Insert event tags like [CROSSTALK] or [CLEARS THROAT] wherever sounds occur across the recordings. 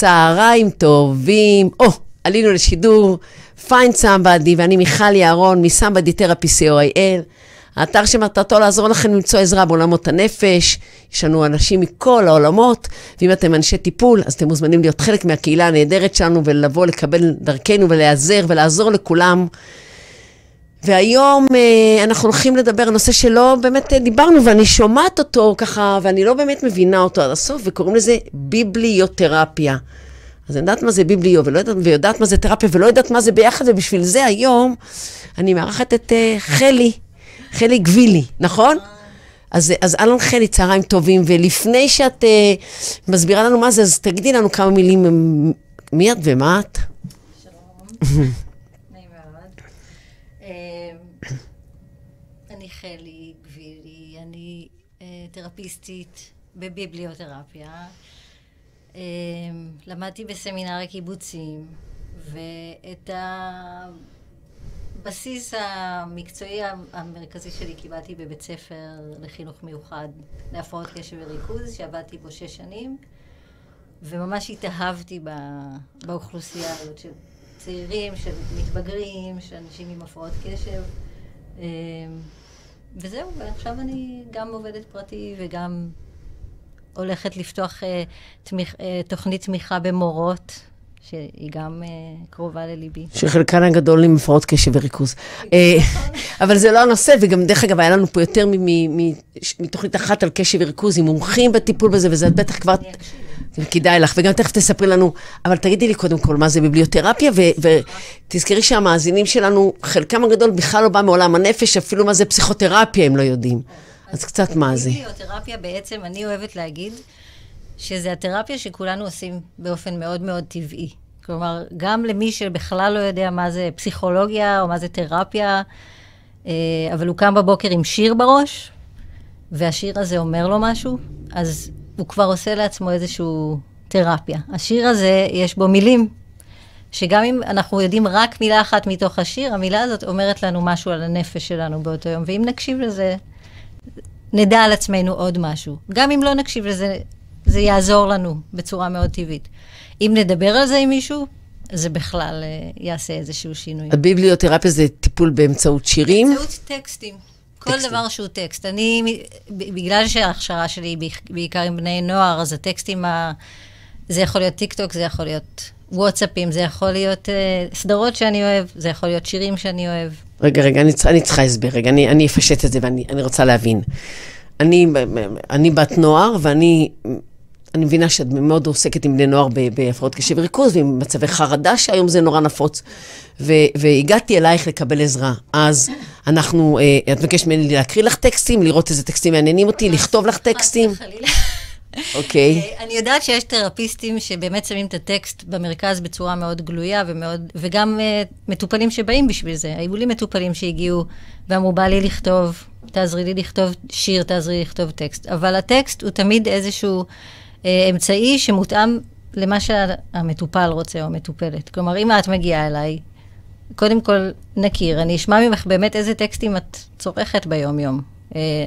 צהריים טובים. או, עלינו לשידור, פיין סמבדי, ואני מיכל יערון מסמבדי תרפי co.il. האתר שמטרתו לעזור לכם למצוא עזרה בעולמות הנפש. יש לנו אנשים מכל העולמות, ואם אתם אנשי טיפול, אז אתם מוזמנים להיות חלק מהקהילה הנהדרת שלנו ולבוא לקבל דרכנו ולהיעזר ולעזור לכולם. והיום אה, אנחנו הולכים לדבר על נושא שלא באמת אה, דיברנו, ואני שומעת אותו ככה, ואני לא באמת מבינה אותו עד הסוף, וקוראים לזה ביבליותרפיה. אז אני יודעת מה זה ביבליו, ולא יודעת, ויודעת מה זה תרפיה, ולא יודעת מה זה ביחד, ובשביל זה היום אני מארחת את אה, חלי, חלי גבילי, נכון? אז, אז אהלן חלי, צהריים טובים, ולפני שאת אה, מסבירה לנו מה זה, אז תגידי לנו כמה מילים, מי את ומה את? שלום, נעים מאוד. אה, אני חלי גבילי, אני אה, תרפיסטית בביבליותרפיה. אה, למדתי בסמינר הקיבוצים, ואת הבסיס המקצועי המרכזי שלי קיבלתי בבית ספר לחינוך מיוחד להפרעות קשב וריכוז, שעבדתי בו שש שנים. וממש התאהבתי באוכלוסייה הזאת של צעירים, של מתבגרים, של אנשים עם הפרעות קשב. וזהו, ועכשיו אני גם עובדת פרטי וגם הולכת לפתוח אה, תמיך, אה, תוכנית תמיכה במורות, שהיא גם אה, קרובה לליבי. שחלקן הגדול עם הפרעות קשב וריכוז. אה, אבל זה לא הנושא, וגם דרך אגב, היה לנו פה יותר מתוכנית אחת על קשב וריכוז, עם מומחים בטיפול בזה, וזה בטח כבר... כדאי לך, וגם תכף תספרי לנו, אבל תגידי לי קודם כל, מה זה ביבליותרפיה, ותזכרי שהמאזינים שלנו, חלקם הגדול בכלל לא בא מעולם הנפש, אפילו מה זה פסיכותרפיה הם לא יודעים. אז קצת מה זה. ביבליותרפיה בעצם, אני אוהבת להגיד, שזה התרפיה שכולנו עושים באופן מאוד מאוד טבעי. כלומר, גם למי שבכלל לא יודע מה זה פסיכולוגיה או מה זה תרפיה, אה, אבל הוא קם בבוקר עם שיר בראש, והשיר הזה אומר לו משהו, אז הוא כבר עושה לעצמו איזושהי תרפיה. השיר הזה, יש בו מילים, שגם אם אנחנו יודעים רק מילה אחת מתוך השיר, המילה הזאת אומרת לנו משהו על הנפש שלנו באותו יום, ואם נקשיב לזה, נדע על עצמנו עוד משהו. גם אם לא נקשיב לזה, זה יעזור לנו בצורה מאוד טבעית. אם נדבר על זה עם מישהו, זה בכלל אה, יעשה איזשהו שינוי. הביבליותרפיה זה טיפול באמצעות שירים. באמצעות טקסטים. כל טקסטים. דבר שהוא טקסט. אני, בגלל שההכשרה שלי היא בעיקר- עם בני נוער, אז הטקסטים, ה... זה יכול להיות טיק טוק, זה יכול להיות וואטסאפים, זה יכול להיות uh, סדרות שאני אוהב, זה יכול להיות שירים שאני אוהב. רגע, רגע, אני, אני צריכה הסבר, רגע, אני, אני אפשט את זה ואני אני רוצה להבין. אני, אני בת נוער, ואני אני מבינה שאת מאוד עוסקת עם בני נוער בהפרעות קשב וריכוז ועם מצבי חרדה, שהיום זה נורא נפוץ. ו, והגעתי אלייך לקבל עזרה. אז אנחנו, אה, את מבקשת ממני להקריא לך טקסטים, לראות איזה טקסטים מעניינים אותי, לכתוב לך טקסטים? אוקיי. אה, אני יודעת שיש תרפיסטים שבאמת שמים את הטקסט במרכז בצורה מאוד גלויה, ומאוד, וגם uh, מטופלים שבאים בשביל זה. היו לי מטופלים שהגיעו ואמרו, בא לי לכתוב, תעזרי לי לכתוב שיר, תעזרי לי לכתוב טקסט. אבל הטקסט הוא תמיד איזשהו uh, אמצעי שמותאם למה שהמטופל רוצה או המטופלת. כלומר, אם את מגיעה אליי, קודם כל נכיר, אני אשמע ממך באמת איזה טקסטים את צורכת ביום-יום. אה,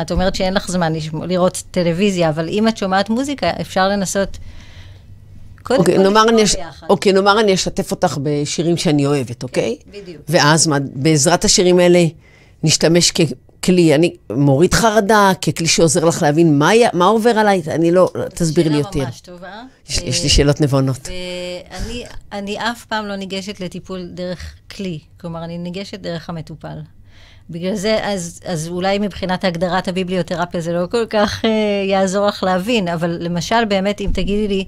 את אומרת שאין לך זמן לשמוע, לראות טלוויזיה, אבל אם את שומעת מוזיקה, אפשר לנסות... קודם אוקיי, כל נאמר אני, אש... אוקיי, נאמר אני אשתף אותך בשירים שאני אוהבת, אוקיי? בדיוק. ואז מה, בעזרת השירים האלה נשתמש ככלי, אני מוריד חרדה, ככלי שעוזר לך להבין מה, מה עובר עליי, אני לא, תסבירי לי יותר. שאלה ממש טובה. יש, אה, יש לי שאלות נבונות. ואני אני אף פעם לא ניגשת לטיפול דרך כלי, כלומר, אני ניגשת דרך המטופל. בגלל זה, אז, אז אולי מבחינת הגדרת הביבליותרפיה זה לא כל כך אה, יעזור לך להבין, אבל למשל, באמת, אם תגידי לי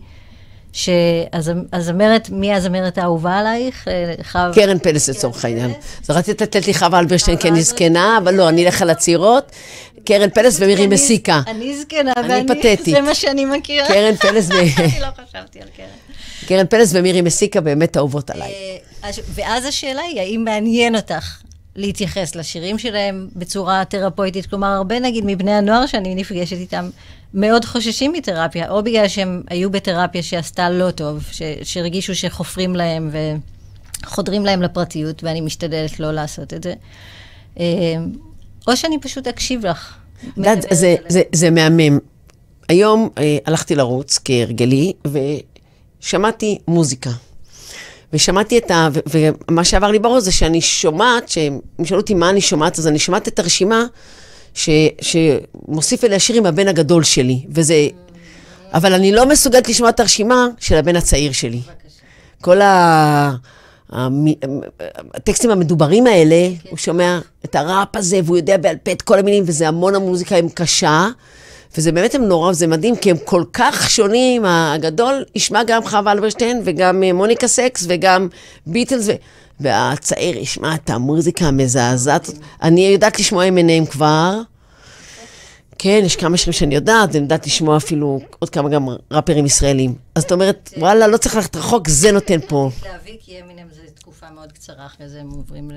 שהזמרת, מי הזמרת האהובה עלייך? אה, חו... קרן פלס לצורך העניין. אז רציתי לתת לי חווה אלברשטיין כי אני זקנה, אבל לא, אני אלך על הצעירות. קרן פלס ומירי מסיקה. אני זקנה, אני ואני... פתטית. זה מה שאני מכירה. קרן פלס ו- [LAUGHS] אני לא חשבתי על קרן. קרן פלס ומירי מסיקה באמת אהובות עליי. אה, אז- ואז השאלה היא, האם מעניין אותך להתייחס לשירים שלהם בצורה תרפויטית? כלומר, הרבה נגיד מבני הנוער שאני נפגשת איתם, מאוד חוששים מתרפיה, או בגלל שהם היו בתרפיה שעשתה לא טוב, ש- שהרגישו שחופרים להם וחודרים להם לפרטיות, ואני משתדלת לא לעשות את זה. אה, או שאני פשוט אקשיב לך. מדברת זה. זה, זה מהמם. היום אה, הלכתי לרוץ כהרגלי, שמעתי מוזיקה. ושמעתי את ה... ו- ומה שעבר לי בראש זה שאני שומעת, שהם שאלו אותי מה אני שומעת, אז אני שומעת את הרשימה ש- שמוסיף אליה שיר עם הבן הגדול שלי, וזה... אבל אני לא מסוגלת לשמוע את הרשימה של הבן הצעיר שלי. כל ה... הטקסטים המדוברים האלה, הוא שומע את הראפ הזה, והוא יודע בעל פה את כל המילים, וזה המון המוזיקה עם קשה. וזה באמת הם נורא, וזה מדהים, כי הם כל כך שונים. הגדול ישמע גם חווה אלברשטיין, וגם אה, מוניקה סקס, וגם ביטלס. והצעיר ישמע את המוזיקה המזעזעת. אני יודעת לשמוע M&M כבר. כן, יש כמה שירים שאני יודעת, אני יודעת לשמוע אפילו עוד כמה גם ראפרים ישראלים. אז את אומרת, וואלה, לא צריך ללכת רחוק, זה נותן פה. להביא, כי אמינם זו תקופה מאוד קצרה, אחרי זה הם עוברים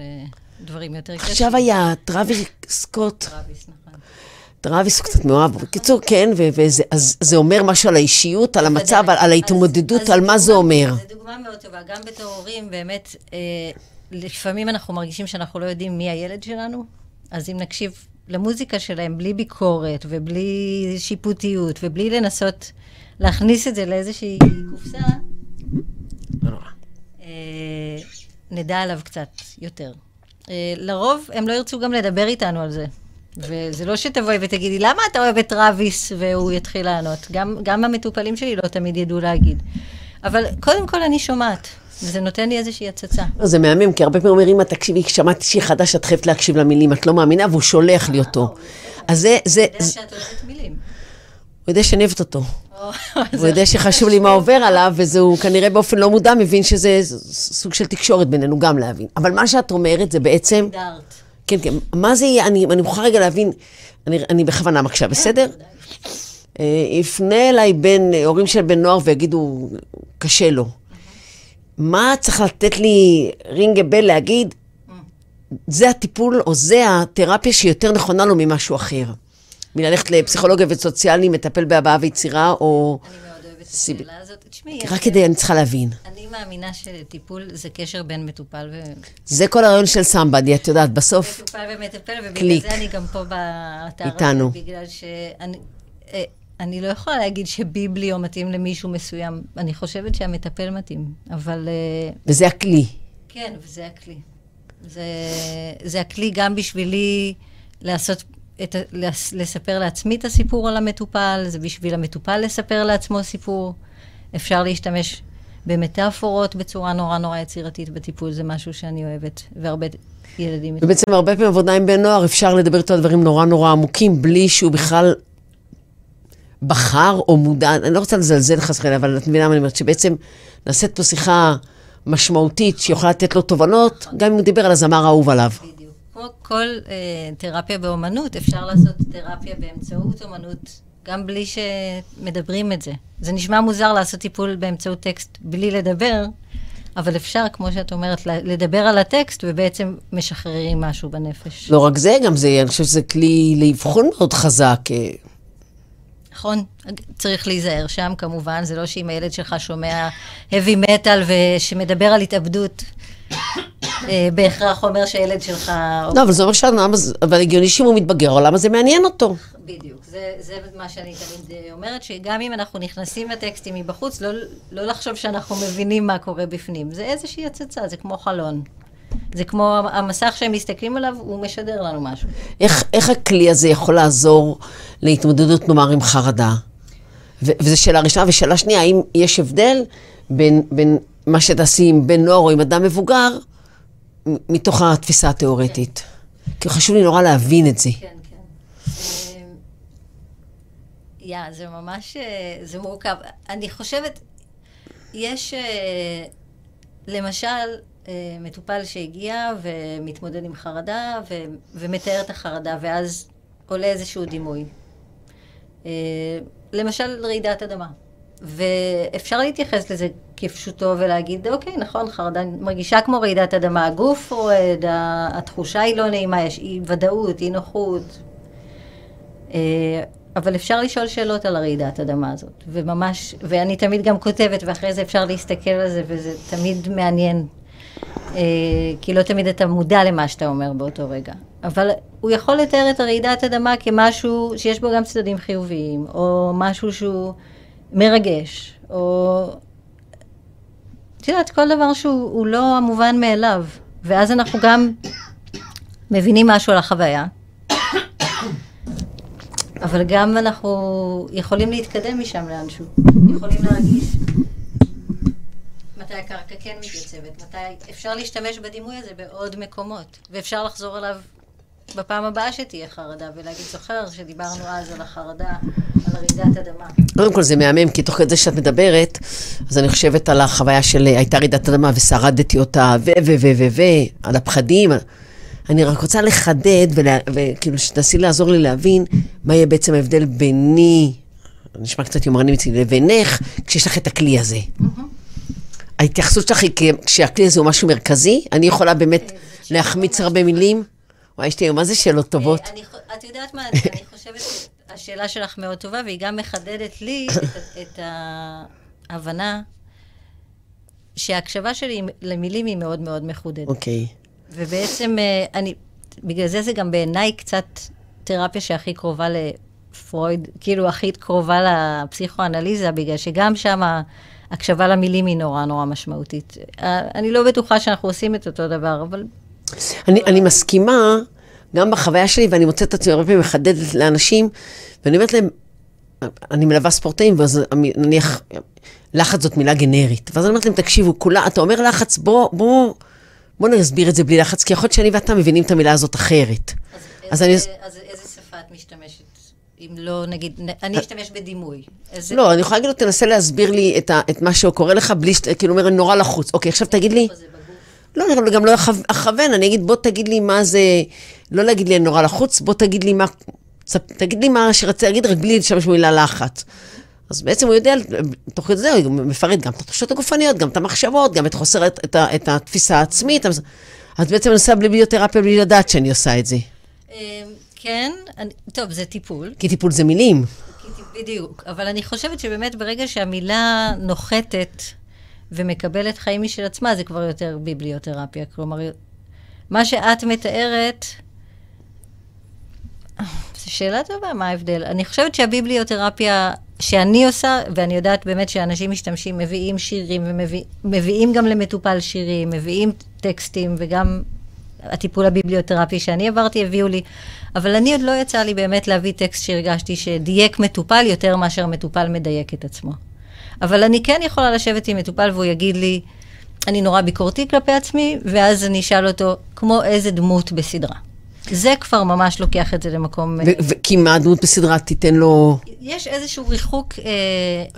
לדברים יותר קשים. עכשיו היה טראביס סקוט, טראביס, נכון. טראביס הוא קצת מאוהב. בקיצור, כן, וזה אומר משהו על האישיות, על המצב, על, על ההתמודדות, על מה זה אומר. זו דוגמה מאוד טובה. גם בתור הורים, באמת, אה, לפעמים אנחנו מרגישים שאנחנו לא יודעים מי הילד שלנו, אז אם נקשיב למוזיקה שלהם בלי ביקורת ובלי שיפוטיות ובלי לנסות להכניס את זה לאיזושהי קופסה, לא. אה, נדע עליו קצת יותר. אה, לרוב הם לא ירצו גם לדבר איתנו על זה. וזה לא שתבואי ותגידי, למה אתה אוהב את טראביס, והוא יתחיל לענות. גם, גם המטופלים שלי לא תמיד ידעו להגיד. אבל קודם כל אני שומעת, וזה נותן לי איזושהי הצצה. לא, זה מהמם, כי הרבה פעמים אומרים, אמא, תקשיבי, שמעתי שיר חדש, את חייבת להקשיב למילים, את לא מאמינה, והוא שולח לי אותו. אז זה, זה, אתה יודע שאת אוהבת מילים. הוא יודע שאני אוהבת אותו. או, הוא יודע שחשוב לי מה עובר עליו, וזהו כנראה באופן לא מודע מבין שזה סוג של תקשורת בינינו גם להבין. אבל מה שאת אומרת זה בעצם, דארט. כן, כן, מה זה יהיה, אני, אני מוכרחה רגע להבין, אני, אני בכוונה מקשה, בסדר? אה, יפנה אליי בן, אה, הורים של בן נוער ויגידו, קשה לו. מה צריך לתת לי רינג בל להגיד, זה הטיפול או זה התרפיה שיותר נכונה לו ממשהו אחר? מללכת לפסיכולוג עובד סוציאלי, מטפל בהבעה ויצירה, או... אני מאוד אוהבת את השאלה הזאת. תשמעי, רק כדי, אני צריכה להבין. מאמינה שטיפול זה קשר בין מטופל ו... זה כל הרעיון של סמבדי, את יודעת, בסוף, מטופל ומטפל, ובגלל קליק. זה אני גם פה באתר איתנו. בגלל שאני... אה, אני לא יכולה להגיד שביבליו מתאים למישהו מסוים. אני חושבת שהמטפל מתאים, אבל אה, וזה הכלי. כן, וזה הכלי. זה, זה הכלי גם בשבילי לעשות, את, לספר לעצמי את הסיפור על המטופל, זה בשביל המטופל לספר לעצמו סיפור. אפשר להשתמש במטאפורות בצורה נורא נורא יצירתית בטיפול, זה משהו שאני אוהבת, והרבה ילדים... ובעצם הרבה פעמים עבודה עם בן נוער, אפשר לדבר איתו על דברים נורא נורא עמוקים, בלי שהוא בכלל בחר או מודע, אני לא רוצה לזלזל חס וחלילה, אבל את מבינה מה אני אומרת, שבעצם נעשית פה שיחה משמעותית שיכולה לתת לו תובנות, גם אם הוא דיבר על הזמר האהוב עליו. בדיוק. כמו כל אה, תרפיה באומנות, אפשר לעשות תרפיה באמצעות אומנות, גם בלי שמדברים את זה. זה נשמע מוזר לעשות טיפול באמצעות טקסט בלי לדבר, אבל אפשר, כמו שאת אומרת, לדבר על הטקסט, ובעצם משחררים משהו בנפש. לא רק זה, גם זה, אני חושבת שזה כלי לאבחון מאוד חזק. אה, נכון, צריך להיזהר שם כמובן, זה לא שאם הילד שלך שומע heavy metal ושמדבר על התאבדות, בהכרח אומר שהילד שלך... לא, אבל זה אומר שלמה, אבל הגיוני שאם הוא מתבגר, העולם הזה מעניין אותו. בדיוק, זה, זה מה שאני תמיד אה, אומרת, שגם אם אנחנו נכנסים לטקסטים מבחוץ, לא, לא לחשוב שאנחנו מבינים מה קורה בפנים. זה איזושהי הצצה, זה כמו חלון. זה כמו המסך שהם מסתכלים עליו, הוא משדר לנו משהו. איך, איך הכלי הזה יכול לעזור להתמודדות, נאמר, עם חרדה? וזו שאלה ראשונה. ושאלה שנייה, האם יש הבדל בין, בין מה שתעשי עם בן נוער או עם אדם מבוגר, מתוך התפיסה התיאורטית? כי חשוב לי נורא להבין את זה. כן, כן. אמ, יא, זה ממש, אה, זה מורכב. אני חושבת, יש, אה, למשל, אה, מטופל שהגיע ומתמודד עם חרדה ו- ומתאר את החרדה, ואז עולה איזשהו דימוי. למשל, רעידת אדמה. ואפשר להתייחס לזה כפשוטו ולהגיד, אוקיי, נכון, חרדה מרגישה כמו רעידת אדמה, הגוף רועד, התחושה היא לא נעימה, יש אי ודאות, אי נוחות. אה, אבל אפשר לשאול שאלות על הרעידת אדמה הזאת, וממש, ואני תמיד גם כותבת, ואחרי זה אפשר להסתכל על זה, וזה תמיד מעניין. אה, כי לא תמיד אתה מודע למה שאתה אומר באותו רגע. אבל הוא יכול לתאר את הרעידת אדמה כמשהו שיש בו גם צדדים חיוביים, או משהו שהוא מרגש, או את יודעת, כל דבר שהוא לא המובן מאליו. ואז אנחנו גם מבינים משהו על החוויה, אבל גם אנחנו יכולים להתקדם משם לאנשהו. יכולים להרגיש מתי הקרקע כן מתייצבת, מתי אפשר להשתמש בדימוי הזה בעוד מקומות, ואפשר לחזור אליו בפעם הבאה שתהיה חרדה, ולהגיד, זוכר שדיברנו אז על החרדה, על רעידת אדמה. קודם כל זה מהמם, כי תוך כדי שאת מדברת, אז אני חושבת על החוויה של הייתה רעידת אדמה ושרדתי אותה, ו ו ו ו ו על הפחדים. אני רק רוצה לחדד, ולה- וכאילו שתנסי לעזור לי להבין מה יהיה בעצם ההבדל ביני, נשמע קצת יומרני מצידי, לבינך, כשיש לך את הכלי הזה. ההתייחסות שלך היא כשהכלי הזה הוא משהו מרכזי, אני יכולה באמת להחמיץ הרבה מילים. וואי, יש לי מה זה שאלות טובות. אה, אני את יודעת מה, אני חושבת שהשאלה שלך מאוד טובה, והיא גם מחדדת לי את, ההבנה שההקשבה שלי למילים היא מאוד מאוד מחודדת. אוקיי. ובעצם אה, אני, בגלל זה זה גם בעיניי קצת תרפיה שהכי קרובה לפרויד, כאילו הכי קרובה לפסיכואנליזה, בגלל שגם שם הקשבה למילים היא נורא נורא משמעותית. אה, אני לא בטוחה שאנחנו עושים את אותו דבר, אבל אני, אני מסכימה, גם בחוויה שלי, ואני מוצאת את עצמי הרבה פעמים מחדדת לאנשים, ואני אומרת להם, אני מלווה ספורטאים, ואז נניח, לחץ זאת מילה גנרית. ואז אני אומרת להם, תקשיבו, כולה, אתה אומר לחץ, בוא, בוא, בוא נסביר את זה בלי לחץ, כי יכול להיות שאני ואתה מבינים את המילה הזאת אחרת. אז אני... איזה, אז איזה שפה את משתמשת? אם לא, נגיד, אני אשתמש בדימוי. איזה... לא, אני יכולה להגיד לו, תנסה להסביר לי את, ה, את מה שקורה לך, בלי, כאילו, אומר, נורא לחוץ. אוקיי, עכשיו תגיד לי... לא, אני גם לא אכו- אכוון, אני אגיד, בוא תגיד לי מה זה, לא להגיד לי אני נורא לחוץ, בוא תגיד לי מה, תגיד לי מה שרציתי להגיד, רק בלי להשתמש במילה לחץ. אז בעצם הוא יודע, תוך כדי זה הוא מפרט גם את התחושות הגופניות, גם את המחשבות, גם את חוסר, את, את, את התפיסה העצמית. אז, אז בעצם אני עושה בלי ביוטרפיה בלי לדעת שאני עושה את זה. אה, כן, אני, טוב, זה טיפול. כי טיפול זה מילים. בדיוק. אבל אני חושבת שבאמת ברגע שהמילה נוחתת ומקבלת חיים משל עצמה, זה כבר יותר ביבליותרפיה. כלומר, מה שאת מתארת, זו שאלה טובה, מה ההבדל? אני חושבת שהביבליותרפיה שאני עושה, ואני יודעת באמת שאנשים משתמשים, מביאים שירים ומביאים גם למטופל שירים, מביאים טקסטים, וגם הטיפול הביבליותרפי שאני עברתי הביאו לי, אבל אני עוד לא יצא לי באמת להביא טקסט שהרגשתי שדייק מטופל יותר מאשר מטופל מדייק את עצמו. אבל אני כן יכולה לשבת עם מטופל והוא יגיד לי, אני נורא ביקורתי כלפי עצמי, ואז אני אשאל אותו, כמו איזה דמות בסדרה. זה כבר ממש לוקח את זה למקום... אה, כי מה הדמות בסדרה תיתן לו... יש איזשהו ריחוק, אה,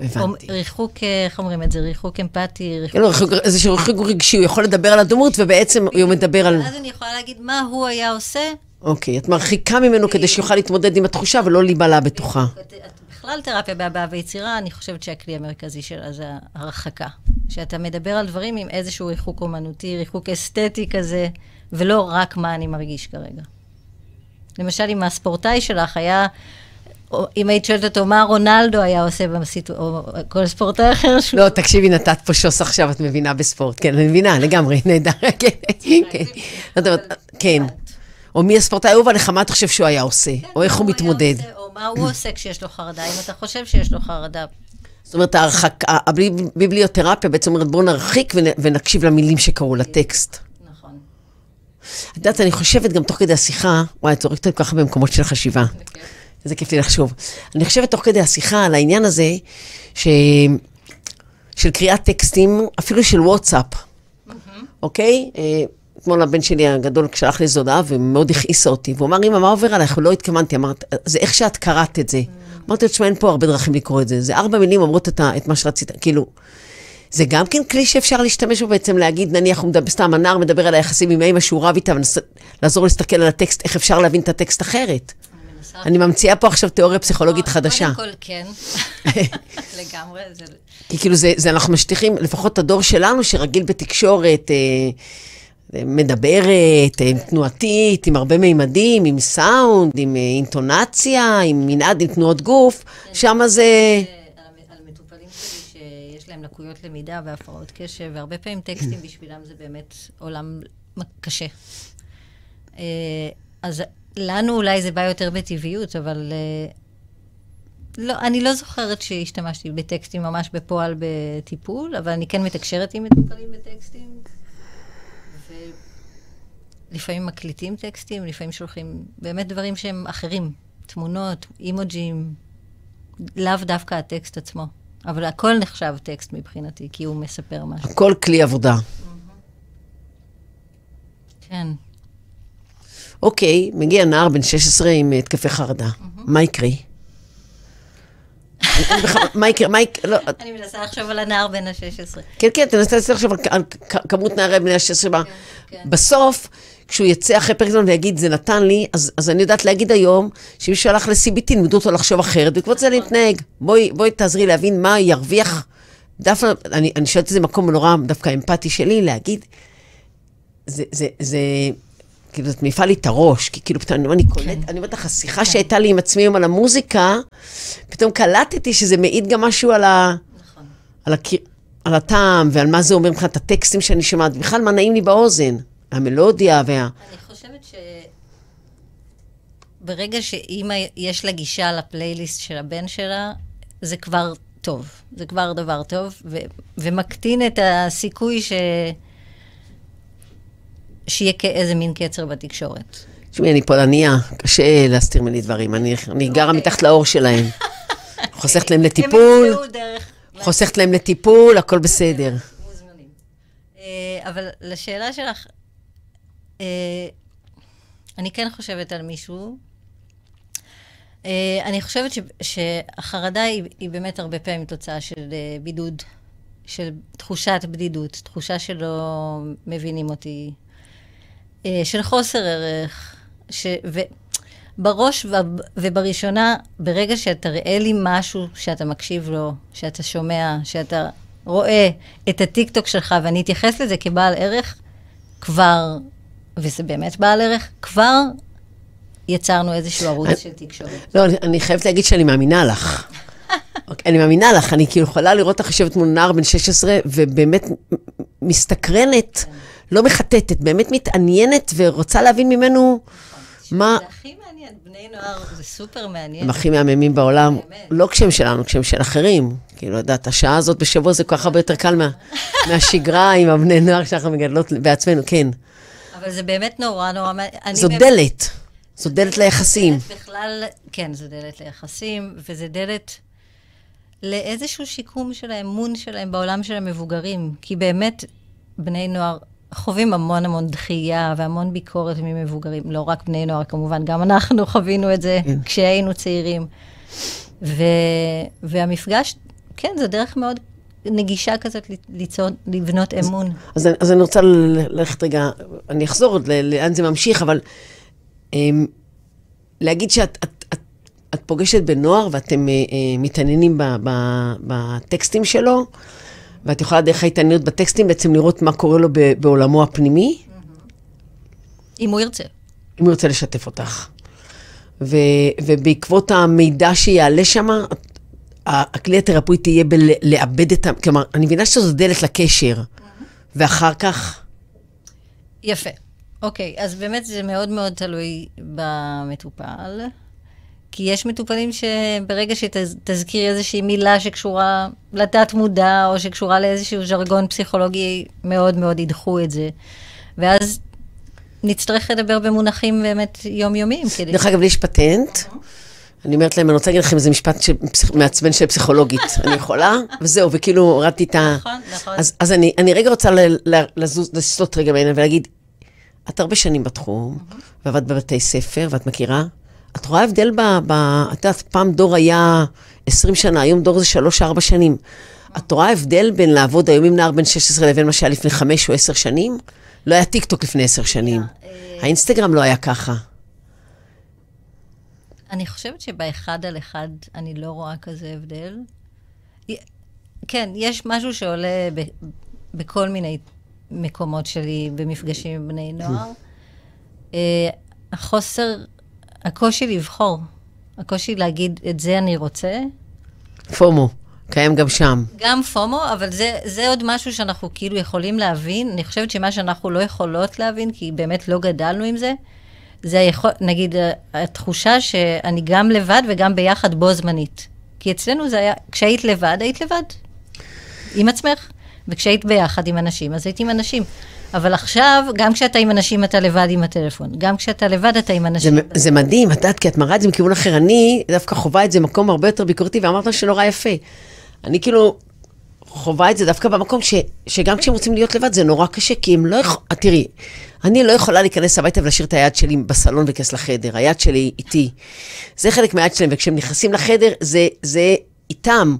הבנתי. ריחוק, אה, איך אומרים את זה? ריחוק אמפתי, ריחוק... ריחוק- איזשהו ריחוק רגשי, הוא יכול לדבר על הדמות, ובעצם הוא מדבר על... אז אני יכולה להגיד מה הוא היה עושה. אוקיי, את מרחיקה ממנו כדי שיוכל להתמודד עם התחושה ולא להיבלע בתוכה. את- בכלל תרפיה בהבעה ויצירה, אני חושבת שהכלי המרכזי שלה זה ההרחקה. שאתה מדבר על דברים עם איזשהו ריחוק אומנותי, ריחוק אסתטי כזה, ולא רק מה אני מרגיש כרגע. למשל, אם הספורטאי שלך היה, או אם היית שואלת אותו מה רונלדו היה עושה בסיטואציה, או כל ספורטאי אחר שהוא... לא, תקשיבי, נתת פה שוס עכשיו, את מבינה בספורט. כן, אני מבינה, לגמרי, נהדר. [LAUGHS] כן, [LAUGHS] כן. כן. או מי הספורטאי האהוב עליך, מה אתה חושב שהוא היה עושה? או איך הוא מתמודד? מה הוא עושה כשיש לו חרדה, אם אתה חושב שיש לו חרדה. זאת אומרת, ההרחקה, הביבליותרפיה בעצם אומרת, בואו נרחיק ונ- ונקשיב למילים שקראו לטקסט. נכון. את יודעת, אני חושבת גם תוך כדי השיחה, וואי, את זורקת אותי ככה במקומות של חשיבה. איזה כיף לי לחשוב. אני חושבת תוך כדי השיחה על העניין הזה, ש... של קריאת טקסטים, אפילו של וואטסאפ, אוקיי? אה, אתמול הבן שלי הגדול שלח לי איזו הודעה ומאוד הכעיסה אותי, והוא אמר, אמא, מה עובר עלייך? ולא התכוונתי, אמרת, זה איך שאת קראת את זה. אמרתי לו, תשמע, אין פה הרבה דרכים לקרוא את זה. זה ארבע מילים אומרות את. את מה שרצית, כאילו... זה גם כן כלי שאפשר להשתמש בו בעצם להגיד, נניח, הוא מדבר, סתם, הנער מדבר על היחסים עם האמא שהוא רב איתה, ולעזור להסתכל על הטקסט, איך אפשר להבין את הטקסט אחרת. אני ממציאה פה עכשיו תיאוריה פסיכולוגית חדשה. קודם כל, כן. [LAUGHS] לגמרי. כי כאילו זה, זה אנחנו משטיחים, לפחות הדור שלנו שרגיל בתקשורת אה, מדברת, אה, תנועתית, עם הרבה מימדים, עם סאונד, עם אה, אינטונציה, עם מנעד, עם תנועות גוף, שם זה... על מטופלים שלי שיש להם לקויות למידה והפרעות קשב, והרבה פעמים טקסטים [CLEARS THROAT] בשבילם זה באמת עולם קשה. אה, אז לנו אולי זה בא יותר בטבעיות, אבל לא, אני לא זוכרת שהשתמשתי בטקסטים ממש בפועל בטיפול, אבל אני כן מתקשרת עם מטופלים בטקסטים. ולפעמים מקליטים טקסטים, לפעמים שולחים באמת דברים שהם אחרים. תמונות, אימוג'ים, לאו דווקא הטקסט עצמו. אבל הכל נחשב טקסט מבחינתי, כי הוא מספר משהו. הכל כלי עבודה. כן. אוקיי, מגיע נער בן 16 עם התקפי חרדה. מה יקרה? אני מה יקרה? מה יקרה? לא, אני מנסה לחשוב על הנער בן ה-16. כן, כן, תנסה עכשיו על כמות נערי בני ה-16 בה. כן. בסוף, כשהוא יצא אחרי פרק זמן ויגיד, זה נתן לי, אז, אז אני יודעת להגיד היום, שאם מישהו הלך ל-CBT, לימדו אותו לחשוב אחרת, בעקבות זה להתנהג. בואי, בואי תעזרי להבין מה ירוויח. דווקא, אני, אני שואלת איזה מקום נורא, דווקא אמפתי שלי, להגיד, זה, זה, זה, כאילו, זאת מעיפה לי את הראש, כי כאילו, פתאום, אני קולט, אני אומרת לך, השיחה שהייתה לי עם עצמי היום על המוזיקה, פתאום קלטתי שזה מעיד גם משהו על ה... נכון. על הטעם ועל מה זה אומר מבחינת הטקסטים שאני שומעת, בכלל מה נעים לי באוזן, המלודיה וה... אני חושבת ש... ברגע שאימא יש לה גישה לפלייליסט של הבן שלה, זה כבר טוב. זה כבר דבר טוב, ו... ומקטין את הסיכוי ש... שיהיה כאיזה מין קצר בתקשורת. תשמעי, אני פולניה, קשה להסתיר ממני דברים, אני, אני גרה מתחת לאור שלהם. [LAUGHS] חוסכת להם לטיפול. חוסכת להם לטיפול, הכל בסדר. אה, אבל לשאלה שלך, אה, אני כן חושבת על מישהו. אה, אני חושבת ש, שהחרדה היא, היא באמת הרבה פעמים תוצאה של אה, בידוד, של תחושת בדידות, תחושה שלא מבינים אותי, אה, של חוסר ערך, ש, ובראש וב- ובראשונה, ברגע שאתה ראה לי משהו שאתה מקשיב לו, שאתה שומע, שאתה רואה את הטיקטוק שלך, ואני אתייחס לזה כבעל ערך, כבר, וזה באמת בעל ערך, כבר יצרנו איזשהו ערוץ של תקשורת. לא, אני, אני חייבת להגיד שאני מאמינה לך. [LAUGHS] אוקיי, אני מאמינה לך, אני כאילו יכולה לראות אותך יושבת מול נער בן 16, ובאמת מסתקרנת, לא מחטטת, באמת מתעניינת ורוצה להבין ממנו מה... זה הכי מעניין, בני נוער זה סופר מעניין. הם הכי מהממים בעולם. לא כשהם שלנו, כשהם של אחרים. כאילו, יודעת, השעה הזאת בשבוע זה כל כך הרבה יותר קל מה, [LAUGHS] מהשגרה עם הבני נוער שאנחנו מגדלות בעצמנו, כן. אבל זה באמת נורא נורא מעניין. זו דלת, זו דלת ליחסים. דלת בכלל, כן, זו דלת ליחסים, וזה דלת לאיזשהו שיקום של האמון שלהם בעולם של המבוגרים. כי באמת, בני נוער חווים המון המון דחייה והמון ביקורת ממבוגרים. לא רק בני נוער, כמובן, גם אנחנו [LAUGHS] חווינו את זה כן. כשהיינו צעירים. ו, והמפגש, כן, זו דרך מאוד נגישה כזאת ליצור, לבנות אמון. אז, אני- אז אני רוצה ללכת רגע, אני אחזור עוד לאן זה ממשיך, אבל אמ, להגיד שאת את, את, את פוגשת בנוער ואתם אה, אה, מתעניינים ב, ב, בטקסטים שלו, ואת יכולה דרך ההתעניינות בטקסטים בעצם לראות מה קורה לו בעולמו הפנימי, אם הוא ירצה. אם הוא ירצה לשתף אותך. ו, ובעקבות המידע שיעלה שם, הכלי התרפויטי יהיה בלאבד את ה... כלומר, אני מבינה שזו דלת לקשר, ואחר כך... יפה. אוקיי, אז באמת זה מאוד מאוד תלוי במטופל, כי יש מטופלים שברגע שתזכיר איזושהי מילה שקשורה לתת מודע, או שקשורה לאיזשהו ז'רגון פסיכולוגי, מאוד מאוד ידחו את זה. ואז נצטרך לדבר במונחים באמת יומיומיים. כדי... דרך אגב, לי יש פטנט. אני אומרת להם, אני רוצה להגיד לכם איזה משפט של פסיכ- מעצבן של פסיכולוגית. [LAUGHS] אני יכולה? וזהו, וכאילו הורדתי את ה... נכון, נכון. אז, אז אני, אני רגע רוצה ל- ל- לזוז, לסטות רגע בעיניי ולהגיד, את הרבה שנים בתחום, ועבדת בבתי ספר, ואת מכירה? את רואה הבדל ב... ב את יודעת, פעם דור היה 20 שנה, היום דור זה 3-4 שנים. את רואה הבדל בין לעבוד היום עם נער בן 16 לבין מה שהיה לפני 5 או 10 שנים? לא היה טיק טוק לפני 10 שנים. האינסטגרם לא היה ככה. אני חושבת שבאחד על אחד אני לא רואה כזה הבדל. כן, יש משהו שעולה ב, בכל מיני מקומות שלי במפגשים עם בני נוער. אה, החוסר, הקושי לבחור, הקושי להגיד, את זה אני רוצה. פומו, קיים גם שם. גם פומו, אבל זה, זה עוד משהו שאנחנו כאילו יכולים להבין. אני חושבת שמה שאנחנו לא יכולות להבין, כי באמת לא גדלנו עם זה, זה היכול, נגיד, התחושה שאני גם לבד וגם ביחד בו זמנית. כי אצלנו זה היה, כשהיית לבד, היית לבד. עם עצמך. וכשהיית ביחד עם אנשים, אז היית עם אנשים. אבל עכשיו, גם כשאתה עם אנשים, אתה לבד עם הטלפון. גם כשאתה לבד, אתה עם אנשים. זה, זה מדהים, את יודעת, כי את מראה את זה מכיוון אחר. אני דווקא חווה את זה במקום הרבה יותר ביקורתי, ואמרת שנורא יפה. אני כאילו חווה את זה דווקא במקום ש, שגם כשהם רוצים להיות לבד, זה נורא קשה, כי הם לא יכולים... תראי, אני לא יכולה להיכנס הביתה ולהשאיר את היד שלי בסלון ולהיכנס לחדר. היד שלי איתי. זה חלק מהיד שלהם, וכשהם נכנסים לחדר, זה, זה איתם.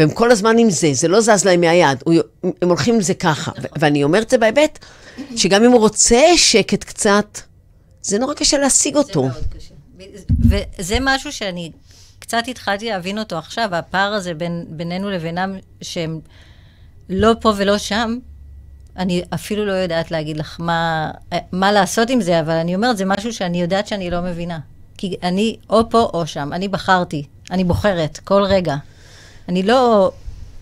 והם כל הזמן עם זה, זה לא זז להם מהיד, הוא, הם הולכים עם זה ככה. נכון. ואני אומרת את זה בהיבט, שגם אם הוא רוצה שקט קצת, זה נורא קשה להשיג אותו. זה מאוד קשה. וזה משהו שאני קצת התחלתי להבין אותו עכשיו, הפער הזה בין, בינינו לבינם, שהם לא פה ולא שם, אני אפילו לא יודעת להגיד לך מה, מה לעשות עם זה, אבל אני אומרת, זה משהו שאני יודעת שאני לא מבינה. כי אני או פה או שם, אני בחרתי, אני בוחרת כל רגע. אני לא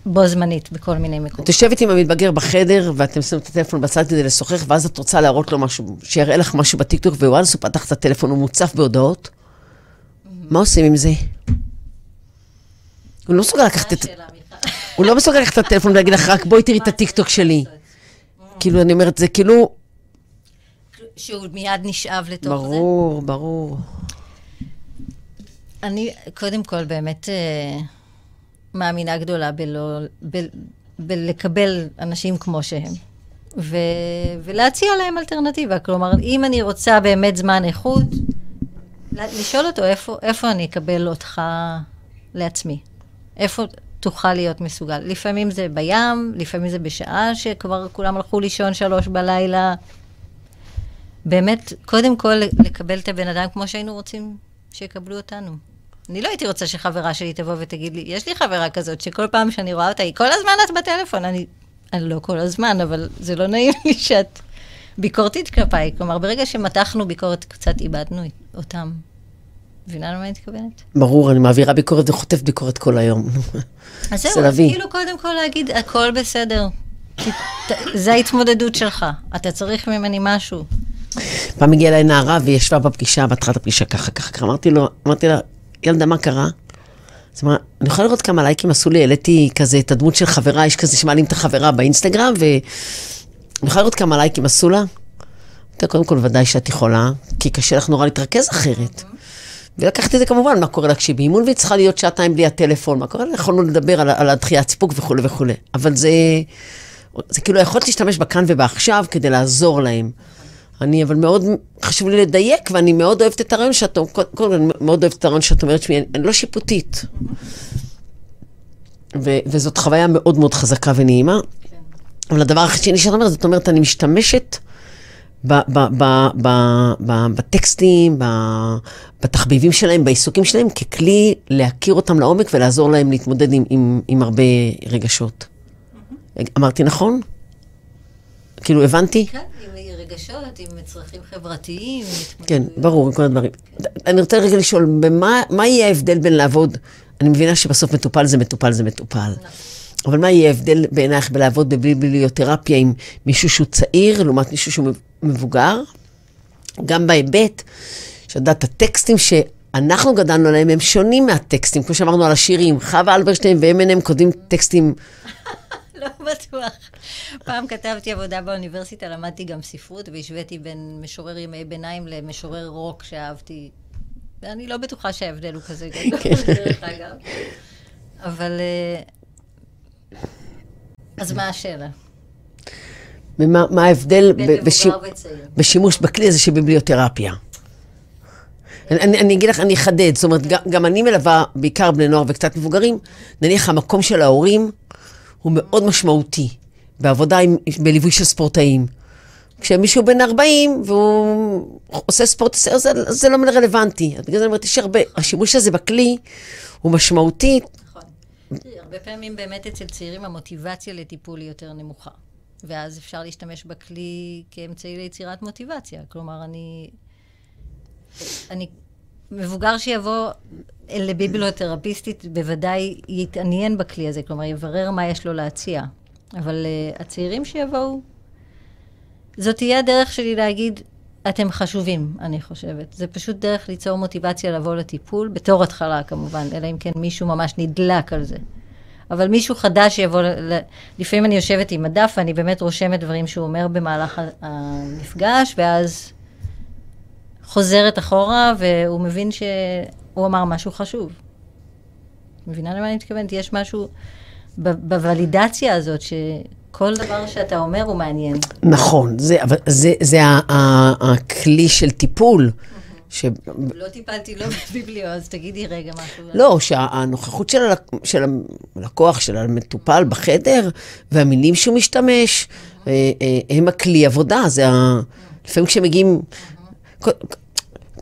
בו זמנית בכל מיני מקומות. את יושבת עם המתבגר בחדר, ואתם שמים את הטלפון בצד כדי לשוחח, ואז את רוצה להראות לו משהו, שיראה לך משהו בטיקטוק, ווואלס, הוא פתח את הטלפון, הוא מוצף בהודעות. מה עושים עם זה? הוא לא מסוגל לקחת את... [LAUGHS] הוא לא מסוגל לקחת את הטלפון ולהגיד לך, רק בואי תראי את הטיקטוק שלי. כאילו, אני אומרת, זה כאילו... שהוא מיד נשאב לתוך זה? ברור, ברור. אני, קודם כל, באמת... מאמינה גדולה בלא, ב, בלקבל אנשים כמו שהם. ו, ולהציע להם אלטרנטיבה. כלומר, אם אני רוצה באמת זמן איכות, לשאול אותו איפה, איפה אני אקבל אותך לעצמי. איפה תוכל להיות מסוגל. לפעמים זה בים, לפעמים זה בשעה שכבר כולם הלכו לישון שלוש בלילה. באמת, קודם כל לקבל את הבן אדם כמו שהיינו רוצים שיקבלו אותנו. אני לא הייתי רוצה שחברה שלי תבוא ותגיד לי, יש לי חברה כזאת שכל פעם שאני רואה אותה, היא כל הזמן את בטלפון. אני, אני לא כל הזמן, אבל זה לא נעים לי שאת ביקורתית כלפיי. כלומר, ברגע שמתחנו ביקורת, קצת איבדנו אותם. מבינה למה אני מתכוונת? ברור, אני מעבירה ביקורת וחוטף ביקורת כל היום. אז זהו, אז כאילו קודם כל להגיד, הכל בסדר. זה ההתמודדות שלך, אתה צריך ממני משהו. פעם הגיעה אליי נערה והיא ישבה בפגישה, בהתחלת הפגישה ככה, ככה. אמרתי לו, אמרתי לה, ילדה, מה קרה? זאת אומרת, אני יכולה לראות כמה לייקים עשו לי, העליתי כזה את הדמות של חברה, יש כזה שמעלים את החברה באינסטגרם, ואני יכולה לראות כמה לייקים עשו לה. קודם כל, ודאי שאת יכולה, כי קשה לך נורא להתרכז אחרת. ולקחתי את זה כמובן, מה קורה לה כשהיא באימון והיא צריכה להיות שעתיים בלי הטלפון, מה קורה לה, יכולנו לדבר על, על הדחיית סיפוק וכולי וכולי. אבל זה, זה כאילו יכולת להשתמש בכאן ובעכשיו כדי לעזור להם. אני, אבל מאוד חשוב לי לדייק, ואני מאוד אוהבת את הרעיון שאת, קודם כל, אני מאוד אוהבת את הרעיון שאת אומרת שמי, אני, אני לא שיפוטית. ו, וזאת חוויה מאוד מאוד חזקה ונעימה. אבל הדבר השני שאת אומרת, זאת אומרת, אני משתמשת ב, ב, ב, ב, ב, בטקסטים, ב, בתחביבים שלהם, בעיסוקים שלהם, ככלי להכיר אותם לעומק ולעזור להם להתמודד עם, עם, עם הרבה רגשות. אמרתי נכון? כאילו, הבנתי? כן, רגשות, עם צרכים חברתיים. כן, ברור, עם כל הדברים. אני רוצה רגע לשאול, מה יהיה ההבדל בין לעבוד, אני מבינה שבסוף מטופל זה מטופל זה מטופל. נכון. אבל מה יהיה ההבדל בעינייך בלעבוד בביבליותרפיה עם מישהו שהוא צעיר לעומת מישהו שהוא מבוגר? גם בהיבט, שאת יודעת, הטקסטים שאנחנו גדלנו עליהם הם שונים מהטקסטים, כמו שאמרנו על השירים. חווה אלברשטיין ו-M&M כותבים טקסטים לא בטוח. פעם כתבתי עבודה באוניברסיטה, למדתי גם ספרות, והשוויתי בין משורר ימי ביניים למשורר רוק שאהבתי. ואני לא בטוחה שההבדל הוא כזה גדול, כן. דרך אגב. אבל... אה, אז מה השאלה? ומה ההבדל בשימוש בכלי הזה של ביבליותרפיה? אני, אני אגיד לך, אני אחדד, זאת אומרת, גם, גם אני מלווה בעיקר בני נוער וקצת מבוגרים, נניח המקום של ההורים הוא מאוד משמעותי בעבודה עם, בליווי של ספורטאים. כשמישהו בן 40 והוא עושה ספורט, זה, זה לא רלוונטי. בגלל זה אני אומרת, יש הרבה, השימוש הזה בכלי הוא משמעותי. נכון. הרבה פעמים באמת אצל צעירים המוטיבציה לטיפול היא יותר נמוכה. ואז אפשר להשתמש בכלי כאמצעי ליצירת מוטיבציה. כלומר, אני... אני מבוגר שיבוא לביבלותרפיסטית בוודאי יתעניין בכלי הזה, כלומר יברר מה יש לו להציע. אבל uh, הצעירים שיבואו, זאת תהיה הדרך שלי להגיד, אתם חשובים, אני חושבת. זה פשוט דרך ליצור מוטיבציה לבוא לטיפול, בתור התחלה כמובן, אלא אם כן מישהו ממש נדלק על זה. אבל מישהו חדש שיבוא. לפעמים אני יושבת עם הדף ואני באמת רושמת דברים שהוא אומר במהלך המפגש, ואז חוזרת אחורה, והוא מבין שהוא אמר משהו חשוב. מבינה למה אני מתכוונת? יש משהו בוולידציה הזאת, שכל דבר שאתה אומר הוא מעניין. נכון, זה, אבל זה, זה ה, ה, הכלי של טיפול. ש... לא טיפלתי לא בביבליו, אז תגידי רגע משהו. לא, שהנוכחות של, הלק... של הלקוח, של המטופל בחדר, והמילים שהוא משתמש, אה, אה, הם הכלי עבודה. זה ה... לפעמים כשמגיעים...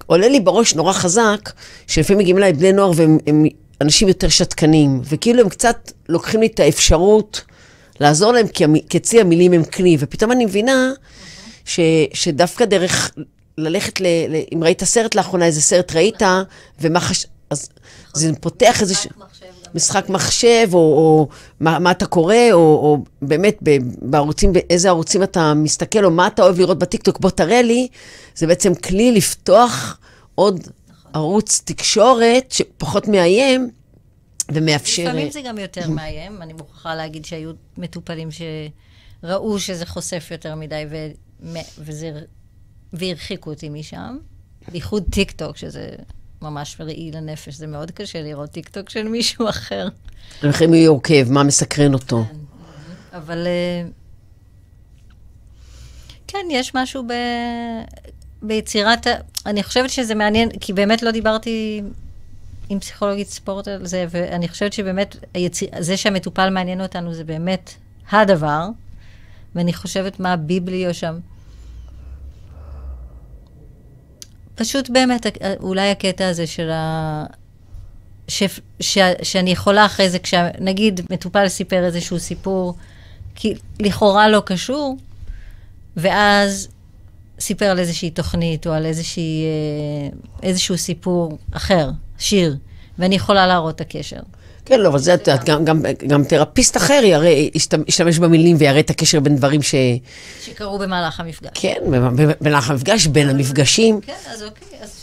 עולה לי בראש נורא חזק, שלפעמים מגיעים אליי בני נוער והם אנשים יותר שתקנים, וכאילו הם קצת לוקחים לי את האפשרות לעזור להם, כי אצלי המילים הם כלי, ופתאום אני מבינה ש, שדווקא דרך ללכת, ל, ל, אם ראית סרט לאחרונה, איזה סרט ראית, ומה חש... אז זה פותח איזה... ש... משחק מחשב, או, או מה, מה אתה קורא, או, או באמת בערוצים, באיזה ערוצים אתה מסתכל, או מה אתה אוהב לראות בטיקטוק, בוא תראה לי, זה בעצם כלי לפתוח עוד ערוץ תקשורת שפחות מאיים ומאפשר... לפעמים זה גם יותר מאיים. אני מוכרחה להגיד שהיו מטופלים שראו שזה חושף יותר מדי, ו... וזה... והרחיקו אותי משם. בייחוד טיק טוק, שזה ממש ראי לנפש. זה מאוד קשה לראות טיק טוק של מישהו אחר. לכן הוא עוקב, מה מסקרן אותו. כן, אבל... אה, כן, יש משהו ב... ביצירת, אני חושבת שזה מעניין, כי באמת לא דיברתי עם פסיכולוגית ספורט על זה, ואני חושבת שבאמת, היציר, זה שהמטופל מעניין אותנו זה באמת הדבר, ואני חושבת מה הביבליו שם. פשוט באמת, אולי הקטע הזה של ה... ש... ש... שאני יכולה אחרי זה, כשנגיד מטופל סיפר איזשהו סיפור, כי לכאורה לא קשור, ואז סיפר על איזושהי תוכנית או על איזושהי, אה, איזשהו סיפור אחר, שיר, ואני יכולה להראות את הקשר. כן, לא, אבל זה, את יודעת, גם, גם, גם תרפיסט אחר יראה, ישתמש במילים ויראה את הקשר בין דברים ש... שקרו במהלך המפגש. כן, במהלך המפגש, בין המפגשים. כן, אז אוקיי, אז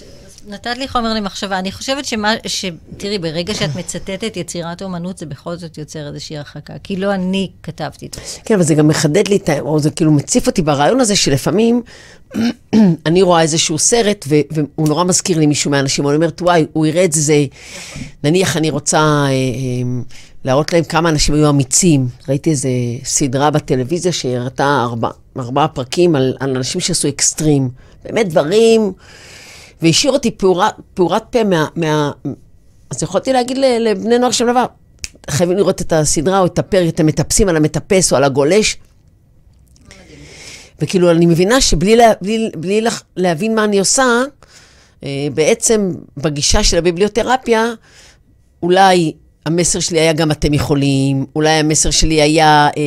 נתת לי חומר למחשבה. אני חושבת שמה, ש... תראי, ברגע שאת מצטטת יצירת אומנות, זה בכל זאת יוצר איזושהי הרחקה. כי לא אני כתבתי את זה. כן, אבל זה גם מחדד לי, או זה כאילו מציף אותי ברעיון הזה, שלפעמים [CLEARS THROAT] אני רואה איזשהו סרט. והוא נורא מזכיר לי מישהו מהאנשים, אני אומרת, וואי, הוא יראה את זה, נניח אני רוצה... אה, אה, להראות להם כמה אנשים היו אמיצים. ראיתי איזו סדרה בטלוויזיה שהראתה ארבע, ארבעה פרקים על, על אנשים שעשו אקסטרים. באמת דברים והשאיר אותי פעורת פה מה, מה... אז יכולתי להגיד לבני נוער שם דבר, חייבים לראות את הסדרה או את הפרק, את המטפסים על המטפס או על הגולש. וכאילו, אני מבינה שבלי לה, בלי, בלי לה, להבין מה אני עושה, אה, בעצם בגישה של הביבליותרפיה, אולי המסר שלי היה גם אתם יכולים, אולי המסר שלי היה... אה,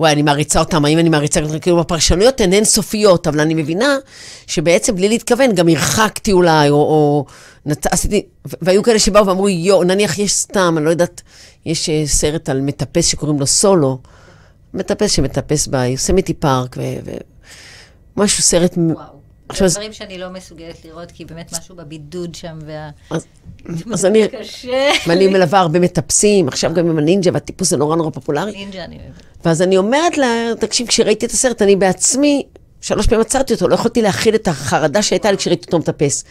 וואי, אני מעריצה אותם, האם אני מעריצה אותם? כאילו, הפרשנויות הן אינסופיות, אבל אני מבינה שבעצם בלי להתכוון, גם הרחקתי אולי, או, או נת... עשיתי, והיו כאלה שבאו ואמרו, יו, נניח יש סתם, אני לא יודעת, יש אה, סרט על מטפס שקוראים לו סולו, מטפס שמטפס ביוסמיטי פארק, ו... ו... סרט... וואו. עכשיו, זה דברים שאני לא מסוגלת לראות, כי באמת משהו בבידוד שם, וה... אז, [LAUGHS] אז אני... קשה. ואני מלווה הרבה מטפסים, עכשיו גם עם הנינג'ה, והטיפוס זה נורא נורא פופולרי. נינג'ה אני אוהבת. ואז אני אומרת לה, תקשיב, כשראיתי את הסרט, אני בעצמי, שלוש פעמים עצרתי אותו, לא יכולתי להכיל את החרדה שהייתה לי כשראיתי אותו מטפס.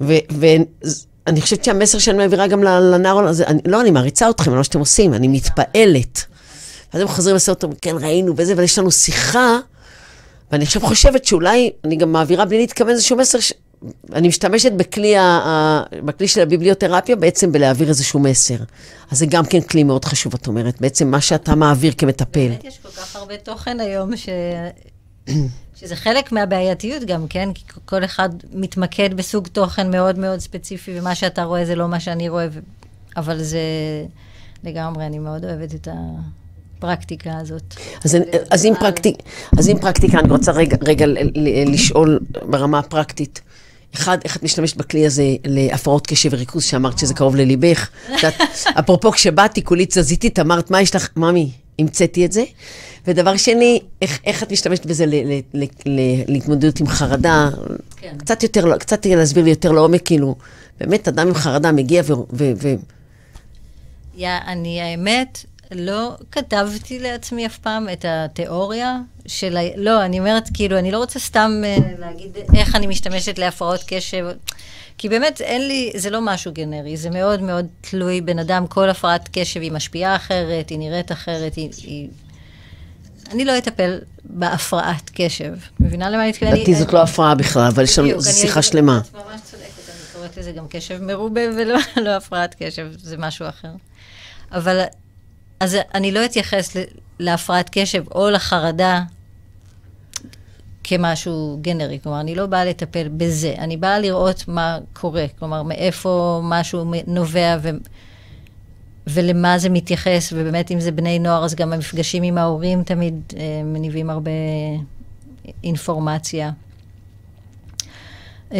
ואני חושבת שהמסר שאני מעבירה גם לנער, לא, אני מעריצה אתכם, על מה שאתם עושים, אני מתפעלת. ואז הם חוזרים לעשות אותו, כן, ראינו וזה, אבל יש לנו שיחה. ואני עכשיו חושבת שאולי אני גם מעבירה בלי להתכוון איזשהו מסר, ש... אני משתמשת בכלי, ה... בכלי של הביבליותרפיה בעצם בלהעביר איזשהו מסר. אז זה גם כן כלי מאוד חשוב, את אומרת, בעצם מה שאתה מעביר כמטפל. באמת יש כל כך הרבה תוכן היום, ש... שזה חלק מהבעייתיות גם, כן? כי כל אחד מתמקד בסוג תוכן מאוד מאוד ספציפי, ומה שאתה רואה זה לא מה שאני רואה, ו... אבל זה לגמרי, אני מאוד אוהבת את ה... הפרקטיקה הזאת. אז, אז, עם, פרקטיק, אז עם פרקטיקה, אני רוצה רגע, רגע לשאול ברמה הפרקטית. אחד, איך את משתמשת בכלי הזה להפרעות קשב וריכוז, שאמרת שזה קרוב לליבך. [LAUGHS] אפרופו, כשבאתי, כולי תזזיתית, אמרת, מה יש לך, ממי, המצאתי את זה. ודבר שני, איך, איך את משתמשת בזה ל, ל, ל, ל, להתמודדות עם חרדה? כן. קצת יותר, קצת להסביר לי יותר לעומק, כאילו, באמת אדם עם חרדה מגיע ו... ו, ו יא, אני האמת, לא כתבתי לעצמי אף פעם את התיאוריה של ה... לא, אני אומרת, כאילו, אני לא רוצה סתם uh, להגיד איך אני משתמשת להפרעות קשב, כי באמת אין לי, זה לא משהו גנרי, זה מאוד מאוד תלוי בן אדם, כל הפרעת קשב היא משפיעה אחרת, היא נראית אחרת, היא... היא... אני לא אטפל בהפרעת קשב. מבינה למה אני מתכוונת? לדעתי זאת לא הפרעה בכלל, אבל יש לנו שיחה שלמה. את ממש צודקת, אני קוראת לזה גם קשב מרובה ולא [LAUGHS] לא הפרעת קשב, זה משהו אחר. אבל, אז אני לא אתייחס להפרעת קשב או לחרדה כמשהו גנרי, כלומר, אני לא באה לטפל בזה, אני באה לראות מה קורה, כלומר, מאיפה משהו נובע ו... ולמה זה מתייחס, ובאמת, אם זה בני נוער, אז גם המפגשים עם ההורים תמיד אה, מניבים הרבה אינפורמציה. אה,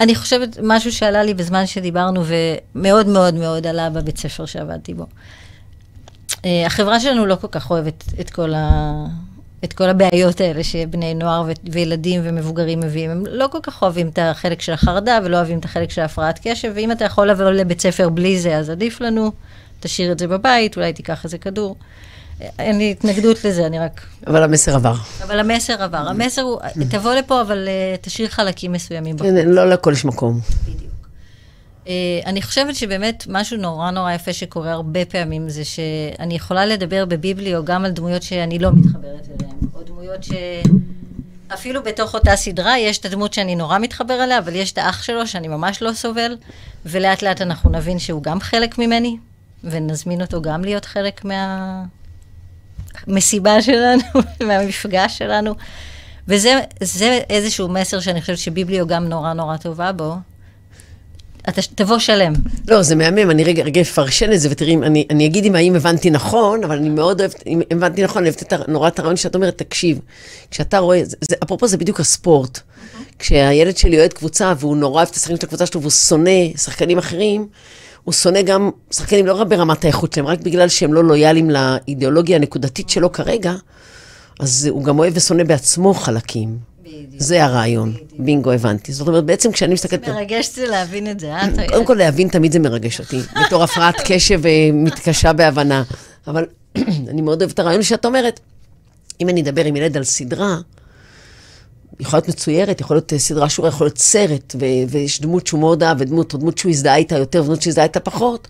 אני חושבת, משהו שעלה לי בזמן שדיברנו, ומאוד מאוד מאוד עלה בבית ספר שעבדתי בו. אה, החברה שלנו לא כל כך אוהבת את כל, ה... את כל הבעיות האלה שבני נוער ו... וילדים ומבוגרים מביאים. הם לא כל כך אוהבים את החלק של החרדה ולא אוהבים את החלק של הפרעת קשב, ואם אתה יכול לבוא לבית ספר בלי זה, אז עדיף לנו, תשאיר את זה בבית, אולי תיקח איזה כדור. אה, אין לי התנגדות לזה, אני רק... אבל המסר עבר. אבל המסר עבר. המסר הוא, תבוא לפה, אבל uh, תשאיר חלקים מסוימים בחוץ. לא לכל יש מקום. Uh, אני חושבת שבאמת משהו נורא נורא יפה שקורה הרבה פעמים זה שאני יכולה לדבר בביבליו גם על דמויות שאני לא מתחברת אליהן, או דמויות ש... אפילו בתוך אותה סדרה יש את הדמות שאני נורא מתחבר אליה, אבל יש את האח שלו שאני ממש לא סובל, ולאט לאט אנחנו נבין שהוא גם חלק ממני, ונזמין אותו גם להיות חלק מהמסיבה שלנו, [LAUGHS] מהמפגש שלנו. וזה זה איזשהו מסר שאני חושבת שביבליו גם נורא נורא טובה בו. אתה תבוא שלם. לא, זה מהמם, אני רגע, רגע אפרשן את זה, ותראי, אני, אני אגיד אם האם הבנתי נכון, אבל אני מאוד אוהבת, אם הבנתי נכון, אני אוהבת את נורא את הרעיון שאת אומרת, תקשיב, כשאתה רואה, זה, זה, אפרופו זה בדיוק הספורט. כשהילד שלי אוהד קבוצה, והוא נורא אוהב את השחקנים של הקבוצה שלו, והוא שונא שחקנים אחרים, הוא שונא גם שחקנים לא רק ברמת האיכות שלהם, רק בגלל שהם לא לויאליים לאידיאולוגיה הנקודתית שלו כרגע, אז הוא גם אוהב ושונא בעצמו חלקים. זה הרעיון, בינגו, הבנתי. זאת אומרת, בעצם כשאני מסתכלת... מרגש זה להבין את זה, אה? קודם כל להבין תמיד זה מרגש אותי, [LAUGHS] בתור הפרעת קשב אה, מתקשה בהבנה. אבל [CLEARS THROAT] אני מאוד אוהבת את הרעיון שאת אומרת, אם אני אדבר עם ילד על סדרה, יכולה להיות מצוירת, יכול להיות אה, סדרה שורה, יכול להיות סרט, ויש דמות שהוא מאוד אהב, ודמות, או דמות שהוא הזדהה איתה יותר, ודמות שהזדהה איתה פחות,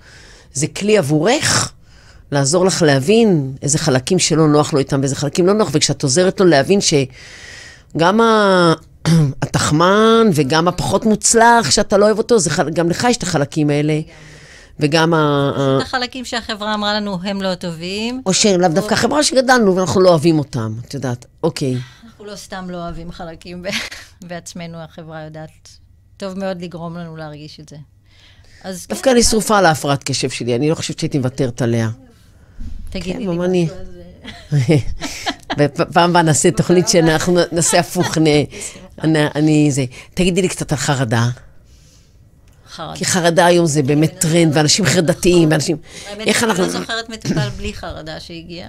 זה כלי עבורך לעזור לך להבין איזה חלקים שלא נוח לו איתם ואיזה חלקים לא נוח, וכשאת עוזרת לו להבין שגם ה... [CLEARS THROAT] התחמן וגם הפחות מוצלח, שאתה לא אוהב אותו, זה חל... גם לך יש את החלקים האלה. וגם ה... החלקים שהחברה אמרה לנו הם לא טובים, או שלאו דווקא חברה שגדלנו ואנחנו לא אוהבים אותם, את יודעת, אוקיי. אנחנו לא סתם לא אוהבים חלקים [LAUGHS] בעצמנו, החברה יודעת טוב מאוד לגרום לנו להרגיש את זה. אז כן, דווקא אני שרופה על ההפרעת קשב שלי, אני לא חושבת שהייתי מוותרת עליה. תגידי כן, לי גם. משהו על זה. בפעם הבאה נעשה תוכנית שאנחנו נעשה הפוך, אני- אני זה. תגידי לי קצת על חרדה. חרדה. כי חרדה היום זה באמת טרנד, ואנשים חרדתיים, ואנשים... איך אנחנו... לא זוכרת מטופל בלי חרדה שהגיע.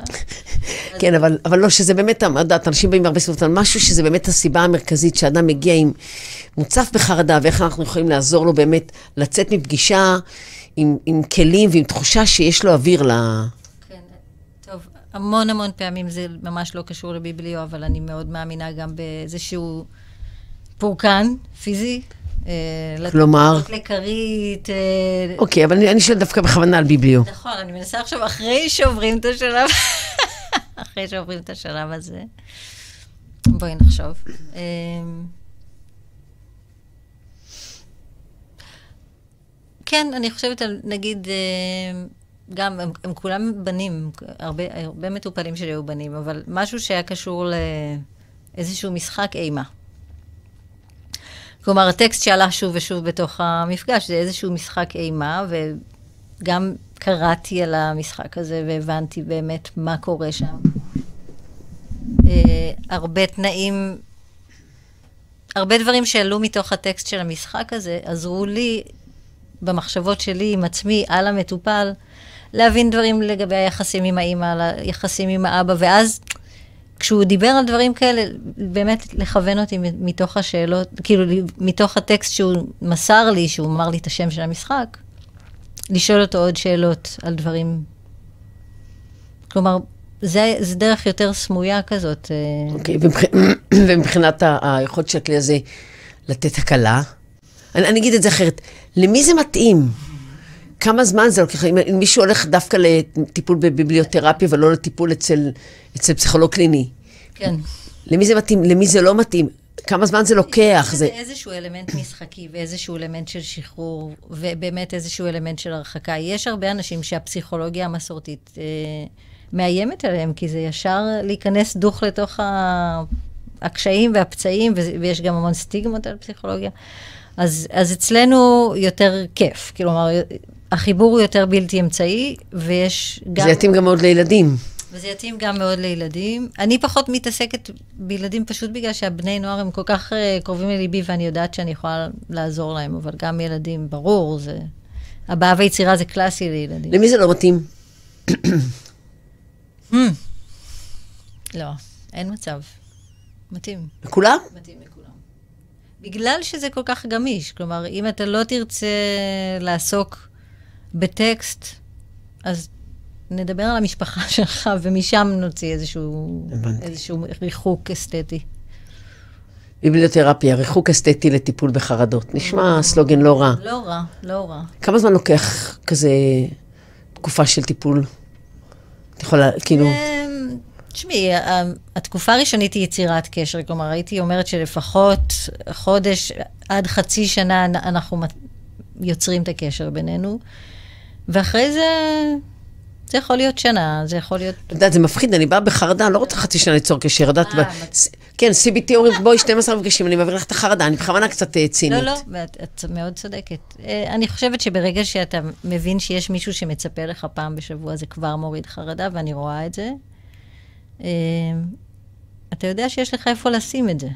כן, אבל, לא, שזה באמת, את יודעת, אנשים באים הרבה סביבות על משהו שזה באמת הסיבה המרכזית שאדם מגיע עם מוצף בחרדה, ואיך אנחנו יכולים לעזור לו באמת לצאת מפגישה עם כלים ועם תחושה שיש לו אוויר ל... המון המון פעמים זה ממש לא קשור לביבליו, אבל אני מאוד מאמינה גם באיזשהו פורקן פיזי. אה, כלומר? לכרית. אה, אוקיי, אבל אני, אני שואלת דווקא בכוונה על ביבליו. נכון, אני מנסה עכשיו, אחרי שעוברים את השלב, [LAUGHS] אחרי שעוברים את השלב הזה, בואי נחשוב. אה, כן, אני חושבת על, נגיד, גם, הם, הם כולם בנים, הרבה, הרבה מטופלים שלי היו בנים, אבל משהו שהיה קשור לאיזשהו משחק אימה. כלומר, הטקסט שעלה שוב ושוב בתוך המפגש, זה איזשהו משחק אימה, וגם קראתי על המשחק הזה והבנתי באמת מה קורה שם. אה, הרבה תנאים, הרבה דברים שעלו מתוך הטקסט של המשחק הזה, עזרו לי במחשבות שלי עם עצמי על המטופל, להבין דברים לגבי היחסים עם האימא, היחסים עם האבא, ואז כשהוא דיבר על דברים כאלה, באמת לכוון אותי מתוך השאלות, כאילו מתוך הטקסט שהוא מסר לי, שהוא אמר לי את השם של המשחק, לשאול אותו עוד שאלות על דברים. כלומר, זה, זה דרך יותר סמויה כזאת. אה. אוקיי, okay, [CLEARS THROAT] ומבחינת היכולת של הכלי הזה לתת הקלה, אני, אני אגיד את זה אחרת, למי זה מתאים? כמה זמן זה לוקח? אם מישהו הולך דווקא לטיפול בביבליותרפיה ולא לטיפול אצל, אצל פסיכולוג קליני. כן. למי זה מתאים? למי זה לא מתאים? כמה זמן זה לוקח? זה איזשהו אלמנט משחקי ואיזשהו אלמנט של שחרור, ובאמת איזשהו אלמנט של הרחקה. יש הרבה אנשים שהפסיכולוגיה המסורתית אה, מאיימת עליהם, כי זה ישר להיכנס דוך לתוך ה... הקשיים והפצעים, ויש גם המון סטיגמות על פסיכולוגיה. אז, אז אצלנו יותר כיף. כלומר, החיבור הוא יותר בלתי אמצעי, ויש גם... זה יתאים גם מאוד לילדים. וזה יתאים גם מאוד לילדים. אני פחות מתעסקת בילדים פשוט בגלל שהבני נוער הם כל כך uh, קרובים לליבי, ואני יודעת שאני יכולה לעזור להם, אבל גם ילדים, ברור, זה... הבעה ויצירה זה קלאסי לילדים. למי זה לא מתאים? [CLEARS THROAT] Hmm. לא, אין מצב. מתאים. לכולם? מתאים לכולם. בגלל שזה כל כך גמיש. כלומר, אם אתה לא תרצה לעסוק בטקסט, אז נדבר על המשפחה [LAUGHS] שלך, ומשם נוציא איזשהו, איזשהו ריחוק אסתטי. ביבליותרפיה, ריחוק אסתטי לטיפול בחרדות. נשמע סלוגן לא רע. לא רע, לא רע. כמה זמן לוקח כזה תקופה של טיפול? את יכולה, כאילו... אמ, תשמעי, התקופה הראשונית היא יצירת קשר. כלומר, הייתי אומרת שלפחות חודש עד חצי שנה אנחנו יוצרים את הקשר בינינו, ואחרי זה זה יכול להיות שנה, זה יכול להיות... את יודעת, זה מפחיד, אני באה בחרדה, לא רוצה חצי שנה ליצור קשר, יודעת, אה, כן, CBT אומרים, בואי 12 מפגשים, אני מעביר לך את החרדה, אני בכוונה קצת אה, צינית. לא, לא, את מאוד צודקת. אה, אני חושבת שברגע שאתה מבין שיש מישהו שמצפה לך פעם בשבוע, זה כבר מוריד חרדה, ואני רואה את זה. אתה יודע שיש לך איפה לשים את זה.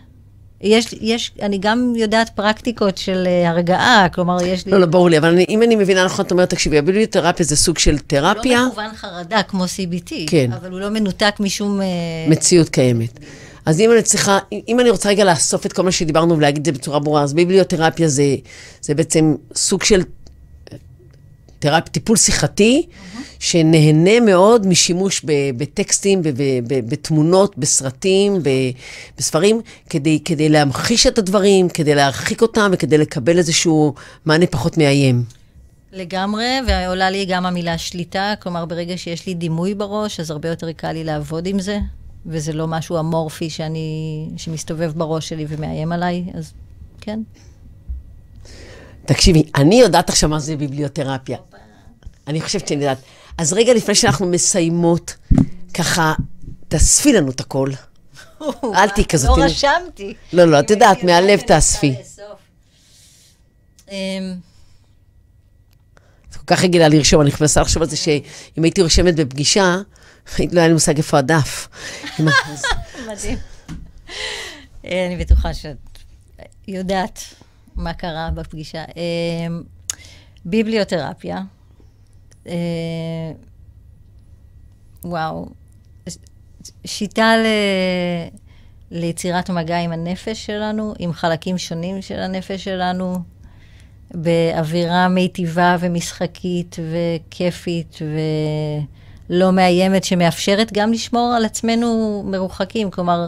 יש, יש, אני גם יודעת פרקטיקות של uh, הרגעה, כלומר, יש לי... לא, לא, ברור לי, אבל אני, אם אני מבינה נכון, את אומרת, תקשיבי, הביליותרפיה זה סוג של תרפיה. הוא לא מכוון חרדה כמו CBT, כן. אבל הוא לא מנותק משום... Uh... מציאות קיימת. אז אם אני צריכה, אם אני רוצה רגע לאסוף את כל מה שדיברנו ולהגיד את זה בצורה ברורה, אז ביבליותרפיה זה, זה בעצם סוג של תרפ, טיפול שיחתי, mm-hmm. שנהנה מאוד משימוש בטקסטים, בתמונות, בסרטים, בספרים, כדי, כדי להמחיש את הדברים, כדי להרחיק אותם וכדי לקבל איזשהו מענה פחות מאיים. לגמרי, ועולה לי גם המילה שליטה, כלומר, ברגע שיש לי דימוי בראש, אז הרבה יותר קל לי לעבוד עם זה, וזה לא משהו אמורפי שאני, שמסתובב בראש שלי ומאיים עליי, אז כן. תקשיבי, אני יודעת עכשיו מה זה ביבליותרפיה. אני חושבת שאני יודעת. אז רגע לפני שאנחנו מסיימות, ככה, תאספי לנו את הכל. אל תהיי כזאת. לא רשמתי. לא, לא, את יודעת, מהלב תאספי. אמ, זה כל כך רגילה לרשום, אני מנסה לחשוב על זה שאם הייתי רושמת בפגישה, לא היה לי מושג איפה הדף. [LAUGHS] מדהים. אה, אני בטוחה שאת יודעת מה קרה בפגישה. אמ, ביבליותרפיה. אה, וואו, שיטה ל... ליצירת מגע עם הנפש שלנו, עם חלקים שונים של הנפש שלנו, באווירה מיטיבה ומשחקית וכיפית ולא מאיימת, שמאפשרת גם לשמור על עצמנו מרוחקים. כלומר,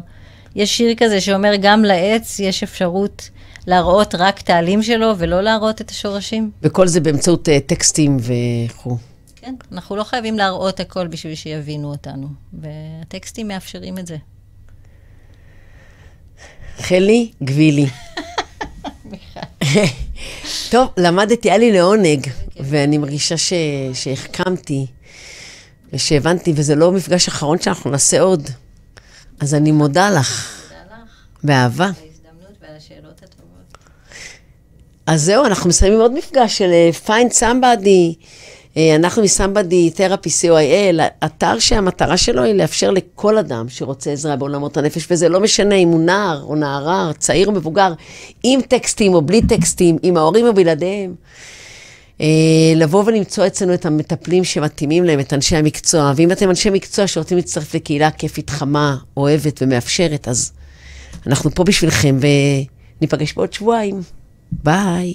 יש שיר כזה שאומר, גם לעץ יש אפשרות להראות רק את העלים שלו ולא להראות את השורשים. וכל זה באמצעות uh, טקסטים וכו'. כן, אנחנו לא חייבים להראות הכל בשביל שיבינו אותנו, והטקסטים מאפשרים את זה. חלי גבילי. [LAUGHS] [LAUGHS] טוב, למדתי, היה לי לעונג, ואני מרגישה ש... שהחכמתי, ושהבנתי, וזה לא מפגש אחרון שאנחנו נעשה עוד. אז אני מודה לך. תודה לך. באהבה. אז זהו, אנחנו מסיימים עוד מפגש של uh, Somebody. Uh, אנחנו מ-Somebody Therapy COIL, אתר שהמטרה שלו היא לאפשר לכל אדם שרוצה עזרה בעולמות הנפש, וזה לא משנה אם הוא נער או נערה, צעיר או מבוגר, עם טקסטים או בלי טקסטים, עם ההורים או בלעדיהם. אה, לבוא ולמצוא אצלנו את המטפלים שמתאימים להם, את אנשי המקצוע. ואם אתם אנשי מקצוע שרוצים להצטרף לקהילה כיפית, חמה, אוהבת ומאפשרת, אז אנחנו פה בשבילכם, וניפגש בעוד שבועיים. ביי.